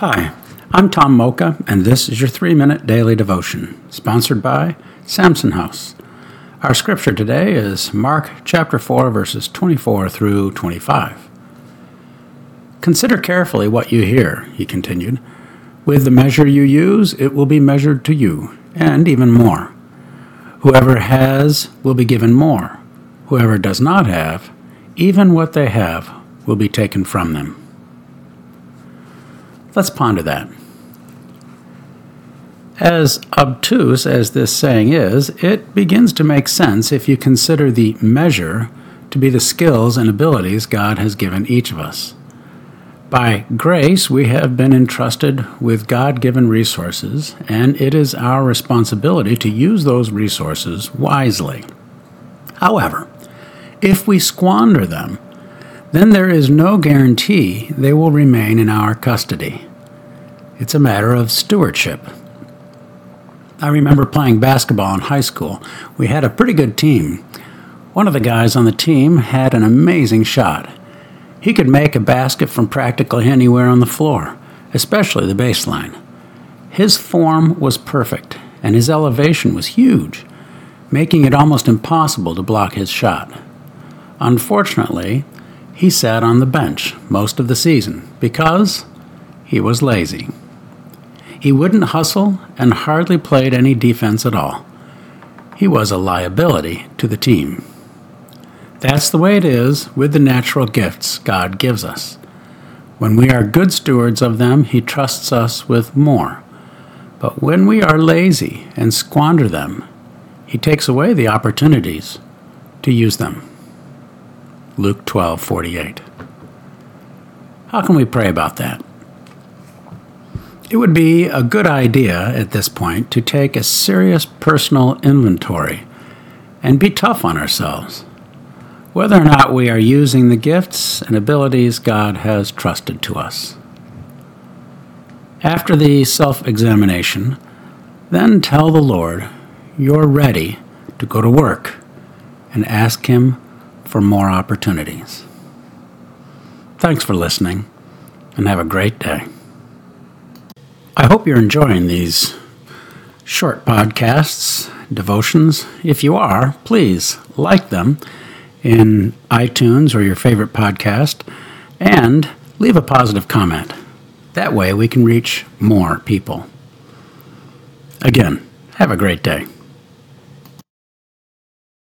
Hi, I'm Tom Mocha, and this is your three minute daily devotion, sponsored by Samson House. Our scripture today is Mark chapter 4, verses 24 through 25. Consider carefully what you hear, he continued. With the measure you use, it will be measured to you, and even more. Whoever has will be given more. Whoever does not have, even what they have will be taken from them. Let's ponder that. As obtuse as this saying is, it begins to make sense if you consider the measure to be the skills and abilities God has given each of us. By grace, we have been entrusted with God given resources, and it is our responsibility to use those resources wisely. However, if we squander them, then there is no guarantee they will remain in our custody. It's a matter of stewardship. I remember playing basketball in high school. We had a pretty good team. One of the guys on the team had an amazing shot. He could make a basket from practically anywhere on the floor, especially the baseline. His form was perfect, and his elevation was huge, making it almost impossible to block his shot. Unfortunately, he sat on the bench most of the season because he was lazy. He wouldn't hustle and hardly played any defense at all. He was a liability to the team. That's the way it is with the natural gifts God gives us. When we are good stewards of them, He trusts us with more. But when we are lazy and squander them, He takes away the opportunities to use them. Luke 12:48. How can we pray about that? It would be a good idea at this point to take a serious personal inventory and be tough on ourselves, whether or not we are using the gifts and abilities God has trusted to us. After the self examination, then tell the Lord you're ready to go to work and ask Him for more opportunities. Thanks for listening and have a great day. I hope you're enjoying these short podcasts, devotions. If you are, please like them in iTunes or your favorite podcast and leave a positive comment. That way we can reach more people. Again, have a great day.